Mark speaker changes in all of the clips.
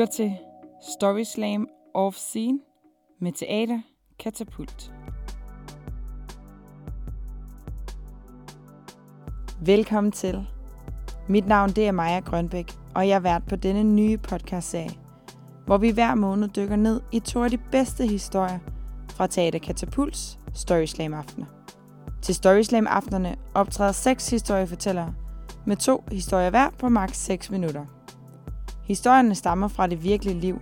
Speaker 1: lytter til Story Slam Off Scene med Teater Katapult. Velkommen til. Mit navn det er Maja Grønbæk, og jeg er vært på denne nye podcastserie, hvor vi hver måned dykker ned i to af de bedste historier fra Teater Katapults Story Slam aftener. Til Story Slam aftenerne optræder seks historiefortællere med to historier hver på maks 6 minutter. Historierne stammer fra det virkelige liv,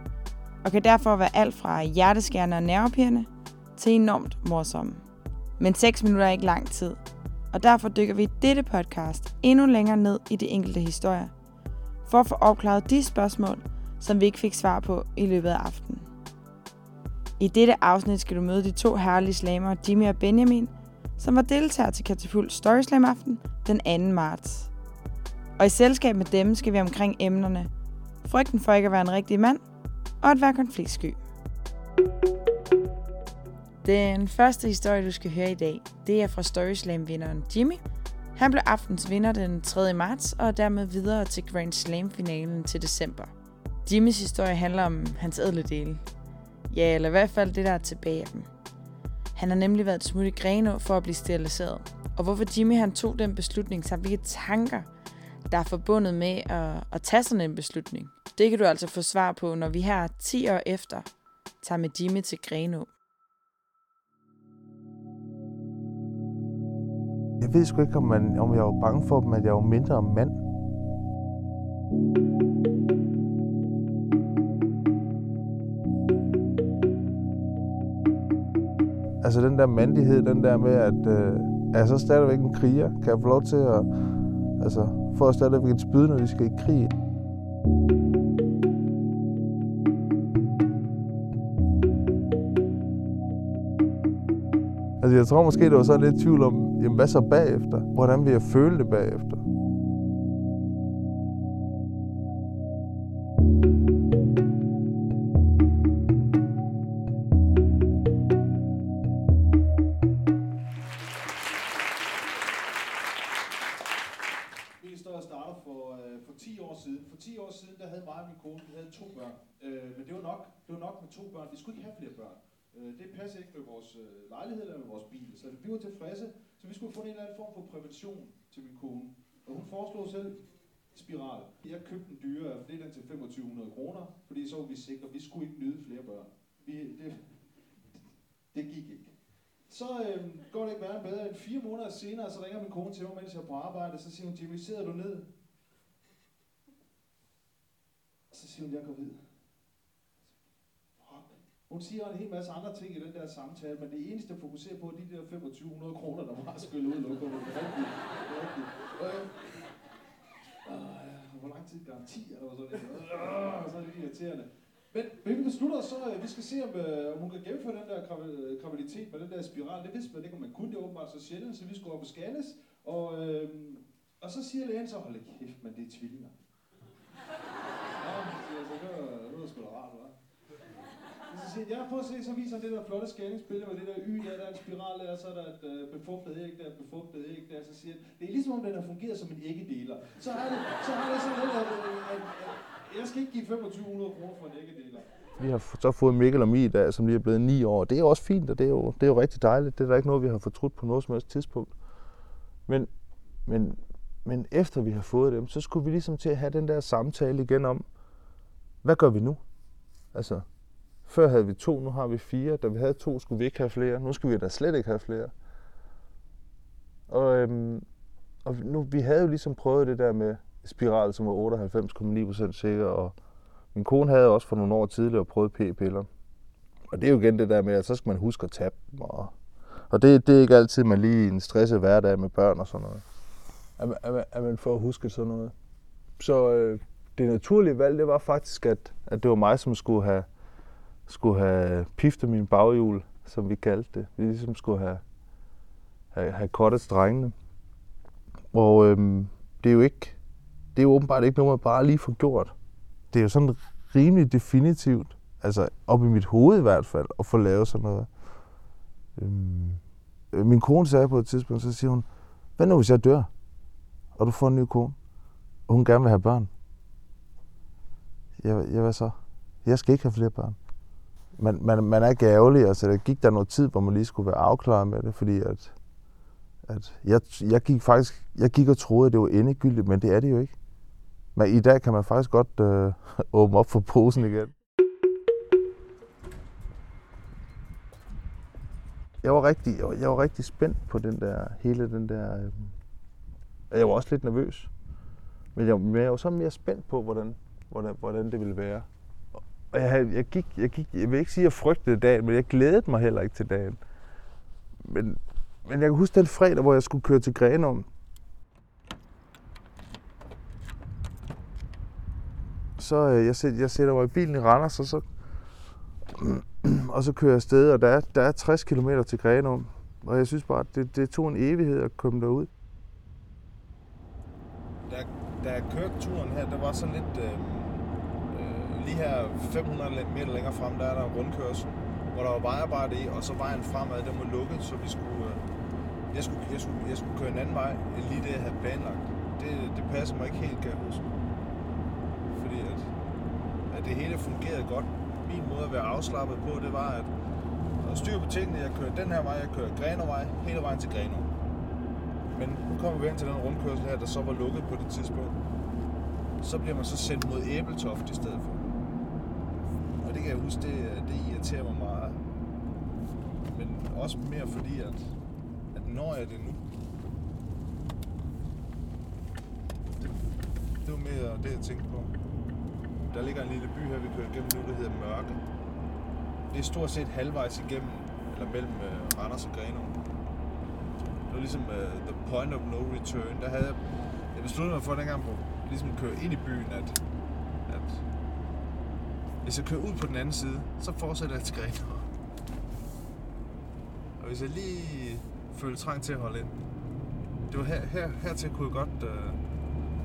Speaker 1: og kan derfor være alt fra hjerteskærende og nervepirrende til enormt morsomme. Men 6 minutter er ikke lang tid, og derfor dykker vi i dette podcast endnu længere ned i de enkelte historier, for at få opklaret de spørgsmål, som vi ikke fik svar på i løbet af aftenen. I dette afsnit skal du møde de to herlige slammer, Jimmy og Benjamin, som var deltagere til Katapult Story Slam aften den 2. marts. Og i selskab med dem skal vi omkring emnerne frygten for ikke at være en rigtig mand, og at være konfliktsky. Den første historie, du skal høre i dag, det er fra Storyslam-vinderen Jimmy. Han blev aftens vinder den 3. marts, og dermed videre til Grand Slam-finalen til december. Jimmys historie handler om hans ædle dele. Ja, eller i hvert fald det, der er tilbage af dem. Han har nemlig været smut i Grenå for at blive steriliseret. Og hvorfor Jimmy han tog den beslutning, samt hvilke tanker, der er forbundet med at, at tage sådan en beslutning. Det kan du altså få svar på, når vi her 10 år efter tager med Jimmy til Grenå.
Speaker 2: Jeg ved sgu ikke, om, man, om jeg var bange for dem, at jeg var mindre mand. Altså den der mandighed, den der med, at øh, er jeg så stadigvæk en kriger? Kan jeg få lov til at altså, det vi kan spyd, når vi skal i krig? Altså jeg tror måske, det var så lidt tvivl om, jamen hvad så bagefter? Hvordan vil jeg føle det bagefter?
Speaker 3: Vores øh, lejlighed eller med vores bil. Så vi var tilfredse, så vi skulle få en eller anden form for prævention til min kone. Og hun foreslog selv spiral. Jeg købte den dyre, det er den til 2500 kroner, fordi så var vi sikre, vi skulle ikke nyde flere børn. Vi, det, det gik ikke. Så øh, går det ikke værre bedre end fire måneder senere, så ringer min kone til mig, mens jeg er på arbejde, så siger hun, Jimmy, sidder du ned? Så siger hun, jeg går videre. Hun siger en hel masse andre ting i den der samtale, men det eneste, jeg fokuserer på, er de der 2500 kroner, der bare skyllet ud. i er rigtigt. Rigtigt. Øh, øh, hvor lang tid garanti er der? Sådan noget. Øh, så er det irriterende. Men, men vi beslutter så, at vi skal se, om, øh, om hun kan gennemføre den der graviditet med den der spiral. Det vidste man ikke, om man kunne. Det åbenbart så sjældent, så vi skulle op og scannes. Og, øh, og så siger lægen så, hold kæft, men det er tvillinger. Ja, siger jeg så, det var, det var sgu da rart, hva'? Siger jeg, ja, prøv at se, så viser han det der flotte skæringsbillede med det der y, der, der er en spiral der, og så er der et øh, befugtet æg der, et befugtet æg der, så siger han, det er ligesom om den har fungeret som en æggedeler. Så har det, så har det sådan lidt, at, øh, at, at, jeg skal ikke give 2500 kroner for en æggedeler.
Speaker 2: Vi har så fået Mikkel og Mie i dag, som lige er blevet 9 år. Det er jo også fint, og det er jo, det er jo rigtig dejligt. Det er der ikke noget, vi har fortrudt på noget som helst tidspunkt. Men, men, men efter vi har fået dem, så skulle vi ligesom til at have den der samtale igen om, hvad gør vi nu? Altså, før havde vi to, nu har vi fire. Da vi havde to, skulle vi ikke have flere. Nu skal vi da slet ikke have flere. Og, øhm, og nu, vi havde jo ligesom prøvet det der med spiral, som var 98,9% sikker, og min kone havde også for nogle år tidligere prøvet p-piller. Og det er jo igen det der med, at så skal man huske at tage dem. Og, og det, det er ikke altid, man lige en stresset hverdag med børn og sådan noget. At, man- er man- er man får huske sådan noget. Så øh, det naturlige valg, det var faktisk, at, at det var mig, som skulle have, skulle have piftet min baghjul, som vi kaldte det. Vi ligesom skulle have, have, have kottet strengene. Og øhm, det er jo ikke, det er jo åbenbart ikke noget, man bare lige får gjort. Det er jo sådan rimelig definitivt, altså op i mit hoved i hvert fald, at få lavet sådan noget. Øhm, min kone sagde på et tidspunkt, så siger hun, hvad nu hvis jeg dør, og du får en ny kone, og hun gerne vil have børn? Jeg, jeg hvad så? Jeg skal ikke have flere børn. Man, man, man er gavelig. Altså, der gik der noget tid, hvor man lige skulle være afklaret med det, fordi at, at jeg, jeg gik faktisk jeg gik og troede, at det var endegyldigt, men det er det jo ikke. Men i dag kan man faktisk godt øh, åbne op for posen igen. Jeg var rigtig, jeg var, jeg var rigtig spændt på den der, hele den der... Øh, jeg var også lidt nervøs. Men jeg, men jeg var så mere spændt på, hvordan, hvordan, hvordan det ville være. Og jeg, jeg, gik, jeg, gik, jeg vil ikke sige, at jeg frygtede dagen, men jeg glædede mig heller ikke til dagen. Men, men jeg kan huske den fredag, hvor jeg skulle køre til Grenum. Så øh, jeg, sæt, jeg sætter mig i bilen i Randers, og så, og så kører jeg afsted, og der er, der er 60 km til Grenum. Og jeg synes bare, at det, det tog en evighed at komme derud.
Speaker 4: Da, da jeg kørte turen her, det var sådan lidt... Øh, lige her 500 meter længere frem, der er der en rundkørsel, hvor der var vejarbejde i, og så vejen fremad, den var lukket, så vi skulle, øh, jeg, skulle, jeg, skulle, jeg skulle køre en anden vej, end lige det, jeg havde planlagt. Det, det passer mig ikke helt, kan jeg huske. Fordi at, at det hele fungerede godt. Min måde at være afslappet på, det var, at der styr på tingene. Jeg kørte den her vej, jeg kørte Grenovej, hele vejen til Grenov. Men nu kommer vi hen til den rundkørsel her, der så var lukket på det tidspunkt. Så bliver man så sendt mod Æbeltoft i stedet for. Det kan jeg huske, det, det irriterer mig meget. Men også mere fordi, at, at når jeg det nu, det, det var mere det, jeg tænkte på. Der ligger en lille by her, vi kører igennem nu, der hedder Mørke. Det er stort set halvvejs igennem, eller mellem uh, Randers og Grenaa. Det var ligesom uh, the point of no return. Der havde jeg, jeg besluttede mig for dengang på ligesom køre ind i byen, at hvis jeg kører ud på den anden side, så fortsætter jeg til Grenaa. Og hvis jeg lige føler trang til at holde ind, det var her, her, hertil kunne jeg godt, uh,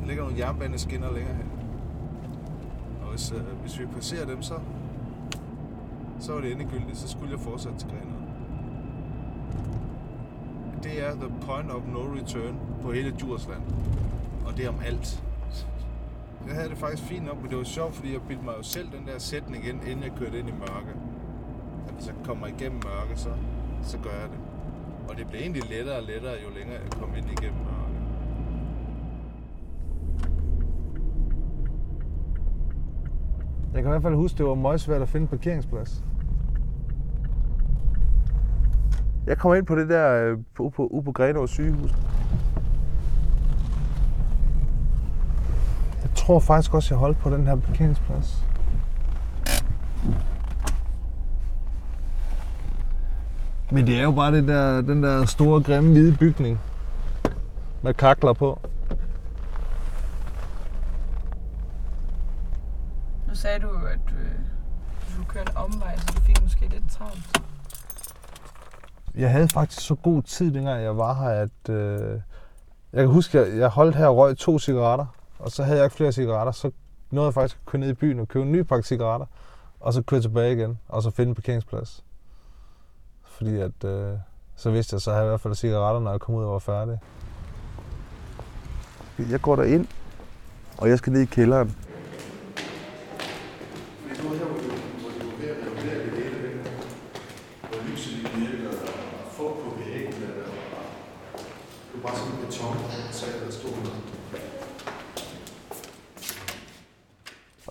Speaker 4: der ligger nogle jernbaneskinner længere hen. Og hvis, uh, hvis vi passerer dem, så, så var det endegyldigt, så skulle jeg fortsætte til Grenaa. Det er the point of no return på hele Djursland. Og det er om alt. Jeg havde det faktisk fint nok, men det var sjovt, fordi jeg bildte mig jo selv den der sætning ind, inden jeg kørte ind i mørke. At hvis jeg kommer igennem mørke, så, så gør jeg det. Og det blev egentlig lettere og lettere, jo længere jeg kom ind igennem mørke.
Speaker 2: Jeg kan i hvert fald huske, det var meget svært at finde en parkeringsplads. Jeg kom ind på det der øh, ude på, ude på Grenaa sygehus. Tror faktisk også, jeg holdt på den her parkeringsplads. Men det er jo bare det der, den der store, grimme, hvide bygning. Med kakler på.
Speaker 1: Nu sagde du, at øh, du skulle køre en omvej, så du fik måske lidt travlt.
Speaker 2: Jeg havde faktisk så god tid, dengang jeg var her, at øh, jeg kan huske, at jeg, jeg holdt her og røg to cigaretter, og så havde jeg ikke flere cigaretter, så nåede jeg faktisk at køre ned i byen og købe en ny pakke cigaretter, og så køre tilbage igen, og så finde en parkeringsplads. Fordi at, øh, så vidste jeg, så havde jeg i hvert fald cigaretter, når jeg kom ud og var færdig. Jeg går der ind, og jeg skal ned i kælderen.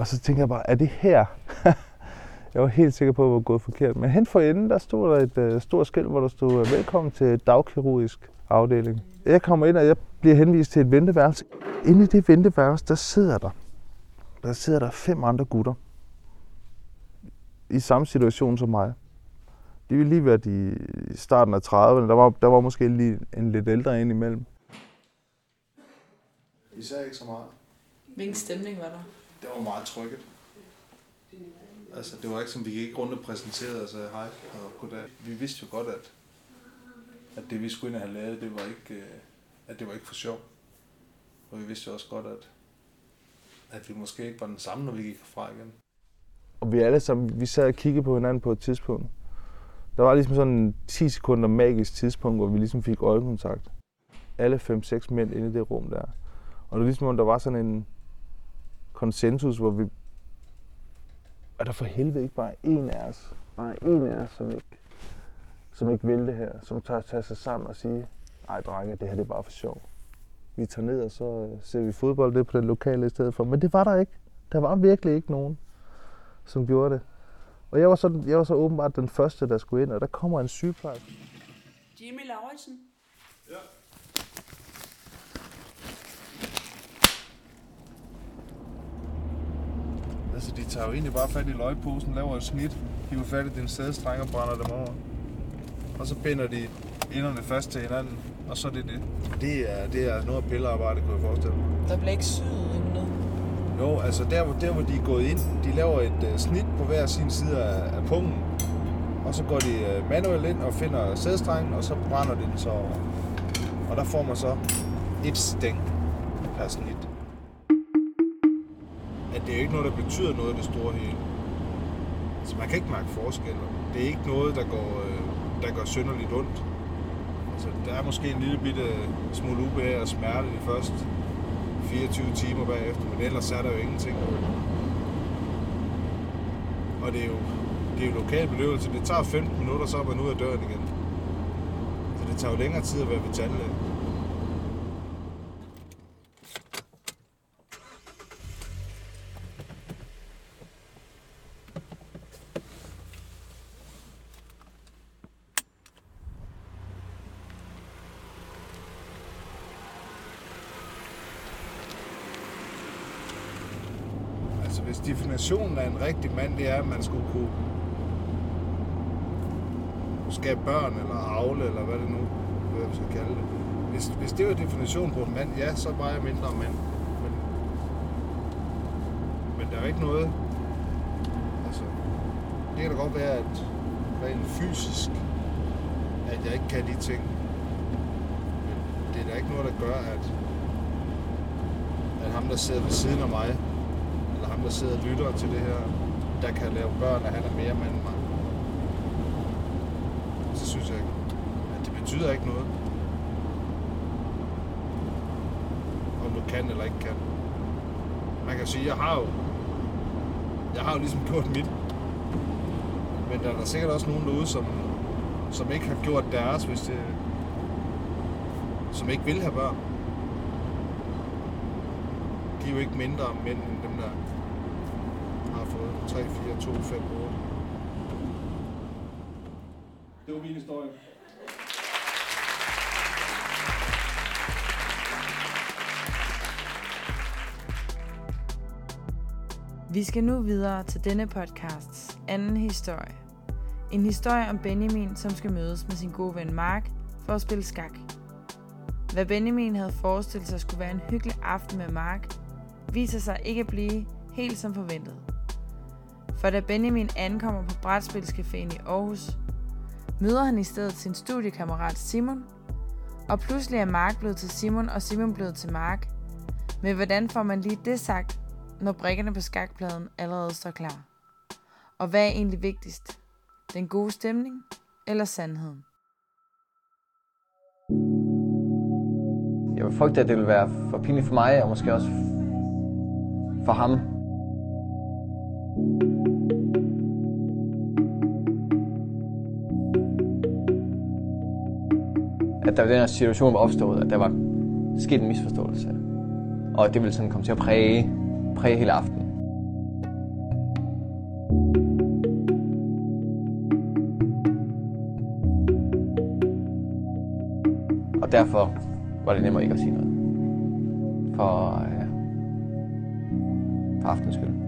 Speaker 2: Og så tænker jeg bare, er det her? jeg var helt sikker på, at jeg var gået forkert. Men hen for enden, der stod der et uh, stort skilt, hvor der stod, velkommen til dagkirurgisk afdeling. Jeg kommer ind, og jeg bliver henvist til et venteværelse. Inde i det venteværelse, der sidder der, der sidder der fem andre gutter. I samme situation som mig. De ville lige været i starten af 30'erne. Der var, der var måske lige en lidt ældre ind imellem.
Speaker 4: Vi sagde ikke så meget.
Speaker 1: Hvilken stemning var der?
Speaker 4: Det var meget trykket. Altså, det var ikke som, vi gik rundt og præsenterede og sagde hej og goddag. Vi vidste jo godt, at, at det vi skulle ind og have lavet, det var ikke, øh, at det var ikke for sjov. Og vi vidste jo også godt, at, at vi måske ikke var den samme, når vi gik fra igen.
Speaker 2: Og vi alle sammen, vi sad og kiggede på hinanden på et tidspunkt. Der var ligesom sådan en 10 sekunder magisk tidspunkt, hvor vi ligesom fik øjenkontakt. Alle 5-6 mænd inde i det rum der. Og det var ligesom, om der var sådan en konsensus, hvor vi er der for helvede ikke bare en af os, bare en af os, som ikke, som ikke vil det her, som tager tage sig sammen og sige, ej drenge, det her det er bare for sjov. Vi tager ned, og så øh, ser vi fodbold det på det lokale i stedet for. Men det var der ikke. Der var virkelig ikke nogen, som gjorde det. Og jeg var så, jeg var så åbenbart den første, der skulle ind, og der kommer en sygeplejerske.
Speaker 5: Jimmy Lauritsen.
Speaker 4: Altså, de tager jo egentlig bare fat i løgposen, laver et snit, hiver fat i din sædestreng og brænder dem over. Og så binder de enderne fast til hinanden, og så er det det. Det er, det er noget pillearbejde, kunne jeg forestille mig.
Speaker 5: Der bliver ikke syet endnu.
Speaker 4: Jo, altså der, hvor- der hvor de er gået ind, de laver et uh, snit på hver sin side af, af pungen. Og så går de uh, manuelt ind og finder sædstrengen, og så brænder de den så over. Og der får man så et stæng per snit. At det er ikke noget, der betyder noget i det store hele. Så man kan ikke mærke forskel. Det er ikke noget, der går, øh, der går synderligt ondt. Altså, der er måske en lille bitte smule ubehag og smerte de første 24 timer bagefter, men ellers er der jo ingenting. Og det er jo, det er jo lokal beløvelse. Det tager 15 minutter, så er man ude af døren igen. Så det tager jo længere tid at være ved tandlægen. Altså hvis definitionen af en rigtig mand, det er, at man skulle kunne skabe børn, eller avle, eller hvad det nu hvad vi skal kalde det. Hvis, hvis det var definitionen på en mand, ja, så var jeg mindre mand. Men, men der er jo ikke noget... Altså, det kan da godt være, at rent fysisk, at jeg ikke kan de ting. Men det er da ikke noget, der gør, at, at ham, der sidder ved siden af mig, eller ham, der sidder og lytter til det her, der kan lave børn, at han er mere mand end mig. Så synes jeg, at det betyder ikke noget. Om du kan eller ikke kan. Man kan sige, jeg har jo, jeg har jo ligesom gjort mit. Men der er der sikkert også nogen derude, som, som ikke har gjort deres, hvis det, som ikke vil have børn. De er jo ikke mindre mænd end dem, der har fået 3, 4, 2, 5, 8.
Speaker 3: Det var min historie.
Speaker 1: Vi skal nu videre til denne podcasts anden historie. En historie om Benjamin, som skal mødes med sin gode ven Mark for at spille skak. Hvad Benjamin havde forestillet sig skulle være en hyggelig aften med Mark, viser sig ikke at blive helt som forventet. For da Benjamin ankommer på Brætspilscaféen i Aarhus, møder han i stedet sin studiekammerat Simon, og pludselig er Mark blevet til Simon, og Simon blevet til Mark. Men hvordan får man lige det sagt, når brikkerne på skakpladen allerede står klar? Og hvad er egentlig vigtigst? Den gode stemning eller sandheden?
Speaker 6: Jeg vil frygte, at det vil være for pinligt for mig, og måske også for ham. At der den her situation var opstået, at der var sket en misforståelse. Og det ville sådan komme til at præge, præge hele aftenen. Og derfor var det nemmere ikke at sige noget. For, øh, for aftens skyld.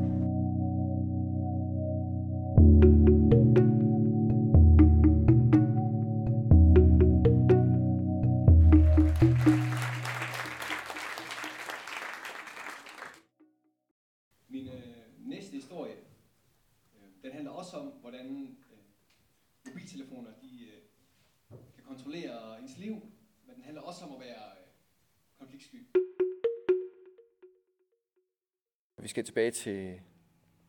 Speaker 6: Skal tilbage til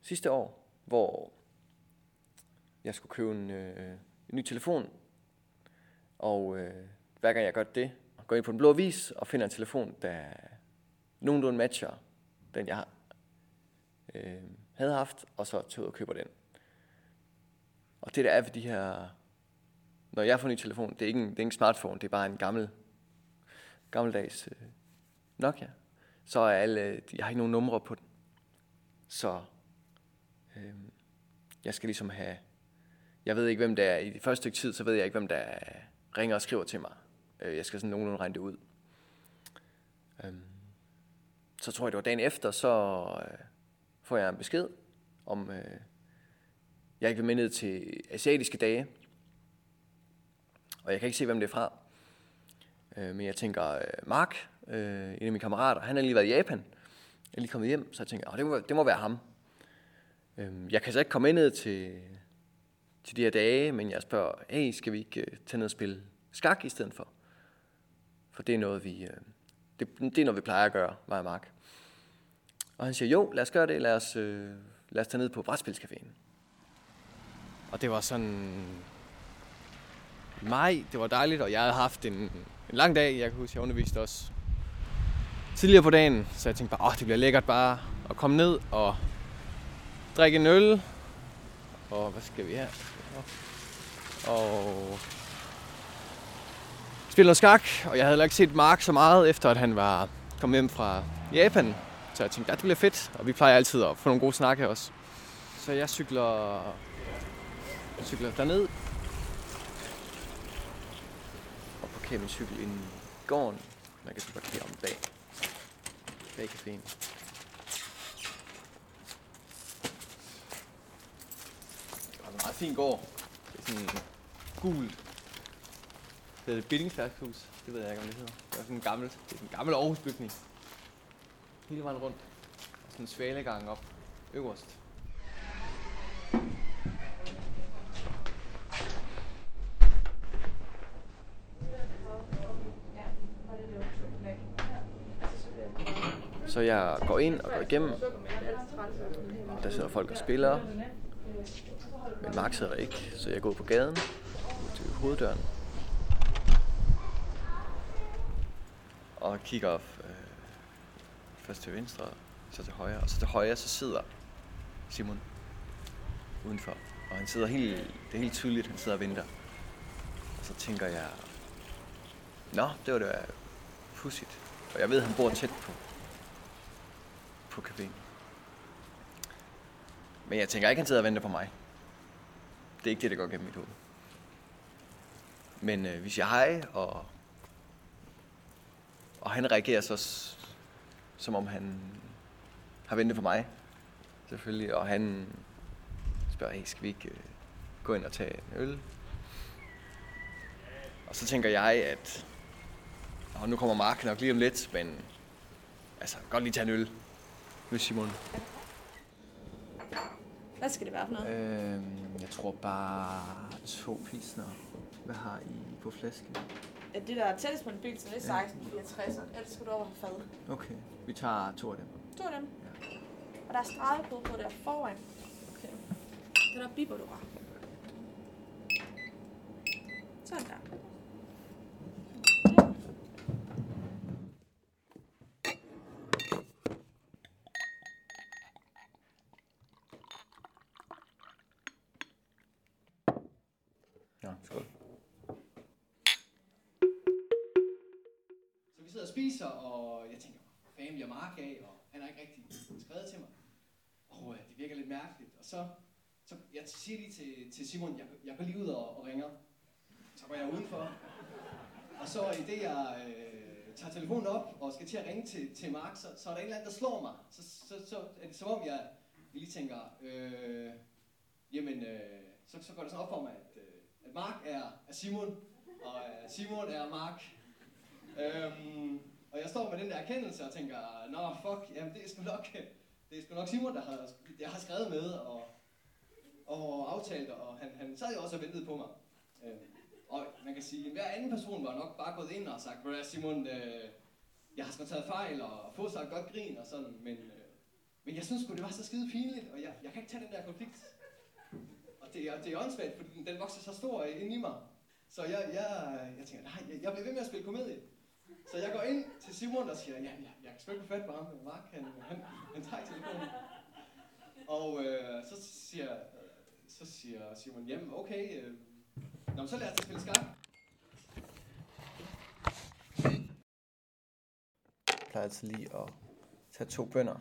Speaker 6: sidste år, hvor jeg skulle købe en, øh, en ny telefon. Og øh, hver gang jeg gør det, går ind på den blå vis og finder en telefon, der nogenlunde matcher den, jeg. Øh, havde haft, og så tog ud og køber den. Og det der er ved de her... Når jeg får en ny telefon, det er ikke en, det er ikke en smartphone, det er bare en gammel, gammeldags øh, Nokia. Så er alle... Jeg har ikke nogen numre på den. Så øh, jeg skal ligesom have... Jeg ved ikke, hvem der er. I det første stykke tid, så ved jeg ikke, hvem der ringer og skriver til mig. Øh, jeg skal sådan nogenlunde regne det ud. Øh, så tror jeg, det var dagen efter, så øh, får jeg en besked om, øh, jeg ikke vil med ned til asiatiske dage. Og jeg kan ikke se, hvem det er fra. Øh, men jeg tænker, øh, Mark, øh, en af mine kammerater, han har lige været i Japan. Jeg er lige kommet hjem, så jeg tænker, oh, det, må, det må være ham. Øhm, jeg kan så ikke komme ned til, til de her dage, men jeg spørger, hey, skal vi ikke øh, tage ned og spille skak i stedet for? For det er noget, vi, øh, det, det er noget, vi plejer at gøre, mig og Mark. Og han siger, jo, lad os gøre det, lad os, øh, lad os tage ned på Brætspilscaféen. Og det var sådan... Maj, det var dejligt, og jeg havde haft en, en lang dag. Jeg kan huske, jeg underviste også tidligere på dagen. Så jeg tænkte bare, åh, det bliver lækkert bare at komme ned og drikke en øl. Og hvad skal vi her? Og spille noget skak. Og jeg havde ikke set Mark så meget, efter at han var kommet hjem fra Japan. Så jeg tænkte, ja, det bliver fedt. Og vi plejer altid at få nogle gode snakke også. Så jeg cykler jeg cykler derned. Og parkerer min cykel ind i gården. Man kan så parkere om dagen. Bag caféen. Det var en meget fin gård. Det er sådan gult. Det er et bindingsværkshus. Det ved jeg ikke, om det hedder. Det er sådan en gammel, det er sådan en gammel Aarhus bygning. Hele vejen rundt. Og sådan en svalegang op øverst. Så jeg går ind og går igennem. Der sidder folk og spiller. Men Mark sidder der ikke, så jeg går på gaden. går til hoveddøren. Og kigger op. Øh, først til venstre, så til højre. Og så til højre, så sidder Simon udenfor. Og han sidder helt, det er helt tydeligt, han sidder og venter. Og så tænker jeg, Nå, det var da pudsigt. Og jeg ved, at han bor tæt på, på caféen. Men jeg tænker ikke, han sidder og venter på mig. Det er ikke det, der går gennem mit hoved. Men øh, vi siger hej, og, og han reagerer så, som om han har ventet på mig. Selvfølgelig. Og han spørger, hey, skal vi ikke øh, gå ind og tage en øl? Og så tænker jeg, at og nu kommer Mark nok lige om lidt, men altså, godt lige tage en øl med Simon.
Speaker 7: Hvad skal det være for noget?
Speaker 6: Øhm, jeg tror bare to pilsner. Hvad har I på flasken?
Speaker 7: Ja, det der er tættest på en bil, så det er 1664, ellers skal du over have fad.
Speaker 6: Okay, vi tager to af dem.
Speaker 7: To af dem. Og der er stregekode på der foran. Okay. Den der biber du bare.
Speaker 8: Og spiser, og jeg tænker, hvad fanden bliver Mark af? Og han har ikke rigtig skrevet til mig. Og øh, det virker lidt mærkeligt. Og så, så jeg siger lige til, til Simon, jeg, jeg går lige ud og, og ringer. Så går jeg udenfor. Og så i det, jeg øh, tager telefonen op og skal til at ringe til, til Mark, så, så er der en eller anden, der slår mig. Så, så, så er det som om, jeg lige tænker, øh, jamen, øh, så, så går det sådan op for mig, at, øh, at Mark er, er Simon, og øh, Simon er Mark. Øhm, og jeg står med den der erkendelse og tænker, nå fuck, jamen det er sgu nok, det er sgu nok Simon, der har, jeg har skrevet med og, og aftalt, og han, han sad jo også og ventede på mig. Øhm, og man kan sige, at hver anden person var nok bare gået ind og sagt, "Ved Simon, øh, jeg har sgu taget fejl og fået sig et godt grin og sådan, men, øh, men jeg synes sgu, det var så skide pinligt, og jeg, jeg kan ikke tage den der konflikt. Og det og det er åndssvagt, fordi den, den vokser så stor inde i mig. Så jeg, jeg, jeg tænker, nej, jeg, jeg bliver ved med at spille komedie. Så jeg går ind til Simon og siger, ja, jeg, jeg kan sgu ikke få fat på ham, men Mark, han, han, han tager telefonen. Og øh, så, siger, så siger Simon, jamen okay, øh, Nå, så lad os spille skak.
Speaker 6: Jeg plejer altid lige at tage to bønder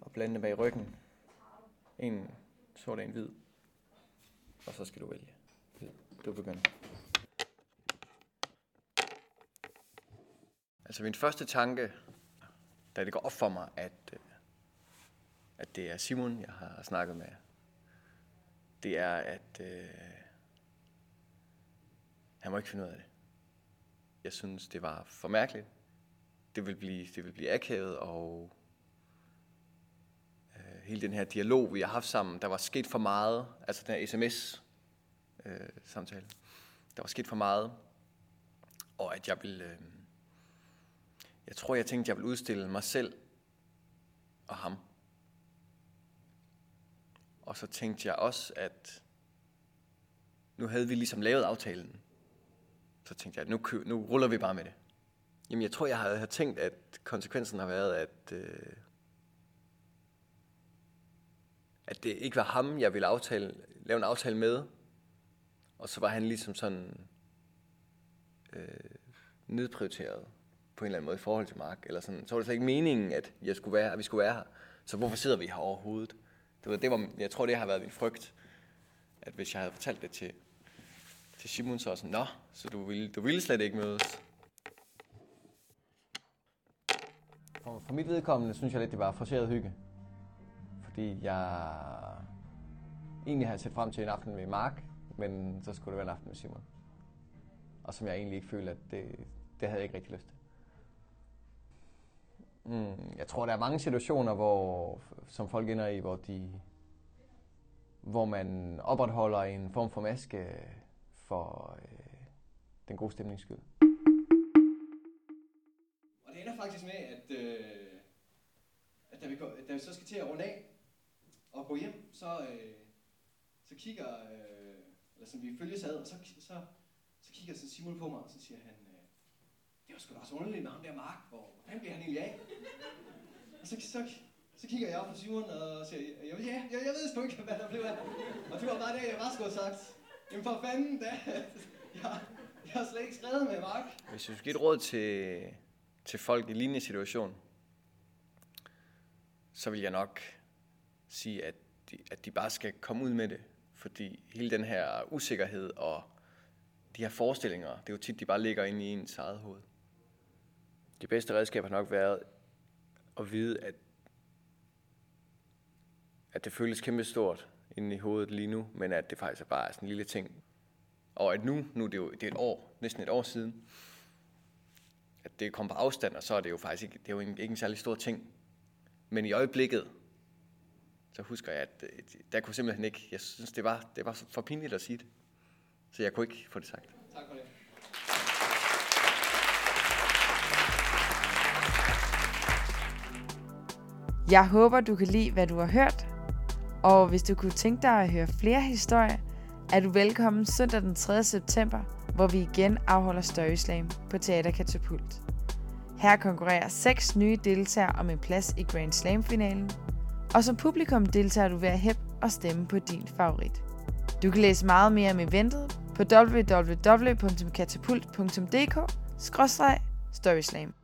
Speaker 6: og blande dem bag ryggen. En sort og en hvid. Og så skal du vælge. Du begynder. Altså min første tanke, da det går op for mig, at, øh, at det er Simon, jeg har snakket med, det er, at øh, han må ikke finde ud af det. Jeg synes, det var for mærkeligt. Det vil blive, det vil blive akavet, og øh, hele den her dialog, vi har haft sammen, der var sket for meget, altså den her sms-samtale, øh, der var sket for meget, og at jeg ville, øh, jeg tror, jeg tænkte, jeg ville udstille mig selv og ham. Og så tænkte jeg også, at nu havde vi ligesom lavet aftalen. Så tænkte jeg, at nu, kø- nu ruller vi bare med det. Jamen, jeg tror, jeg havde tænkt, at konsekvensen har været, at, øh, at det ikke var ham, jeg ville aftale, lave en aftale med. Og så var han ligesom sådan øh, nedprioriteret på en eller anden måde i forhold til Mark. Eller sådan. Så var det slet ikke meningen, at, jeg skulle være, at vi skulle være her. Så hvorfor sidder vi her overhovedet? Det var, det var, jeg tror, det har været min frygt, at hvis jeg havde fortalt det til, til Simon, så var sådan, Nå, så du ville, du ville slet ikke mødes. For, for mit vedkommende synes jeg lidt, det var forceret hygge. Fordi jeg egentlig havde set frem til en aften med Mark, men så skulle det være en aften med Simon. Og som jeg egentlig ikke følte, at det, det havde jeg ikke rigtig lyst til. Mm, jeg tror, der er mange situationer, hvor, som folk ender i, hvor, de, hvor man opretholder en form for maske for øh, den gode stemnings skyld.
Speaker 8: Og det ender faktisk med, at, øh, at da, vi går, da vi så skal til at runde af og gå hjem, så, øh, så kigger, øh, eller som vi følges ad, og så, så, så kigger så Simon på mig, og så siger han, det var sgu da også underligt med ham der Mark, hvor fanden bliver han egentlig af? Og så, så, så kigger jeg op på Simon og siger, ja, ja, jeg, jeg ved sgu ikke, hvad der blev af. Og det var bare det, jeg bare skulle have sagt. Jamen for fanden, da, jeg, jeg har slet ikke skrevet med Mark.
Speaker 6: Hvis du skulle give et råd til, til folk i lignende situation, så vil jeg nok sige, at de, at de bare skal komme ud med det. Fordi hele den her usikkerhed og de her forestillinger, det er jo tit, de bare ligger inde i ens eget hoved. Det bedste redskab har nok været at vide, at, at det føles kæmpestort inde i hovedet lige nu, men at det faktisk er bare sådan en lille ting. Og at nu, nu er det jo det er et år, næsten et år siden, at det kom på afstand, og så er det jo faktisk ikke, det er jo ikke en særlig stor ting. Men i øjeblikket, så husker jeg, at øh, der kunne simpelthen ikke, jeg synes, det var, det var for pinligt at sige det. Så jeg kunne ikke få det sagt.
Speaker 1: Jeg håber, du kan lide, hvad du har hørt. Og hvis du kunne tænke dig at høre flere historier, er du velkommen søndag den 3. september, hvor vi igen afholder Story Slam på Teater Katapult. Her konkurrerer seks nye deltagere om en plads i Grand Slam-finalen, og som publikum deltager du ved at hæppe og stemme på din favorit. Du kan læse meget mere om eventet på www.katapult.dk-storyslam.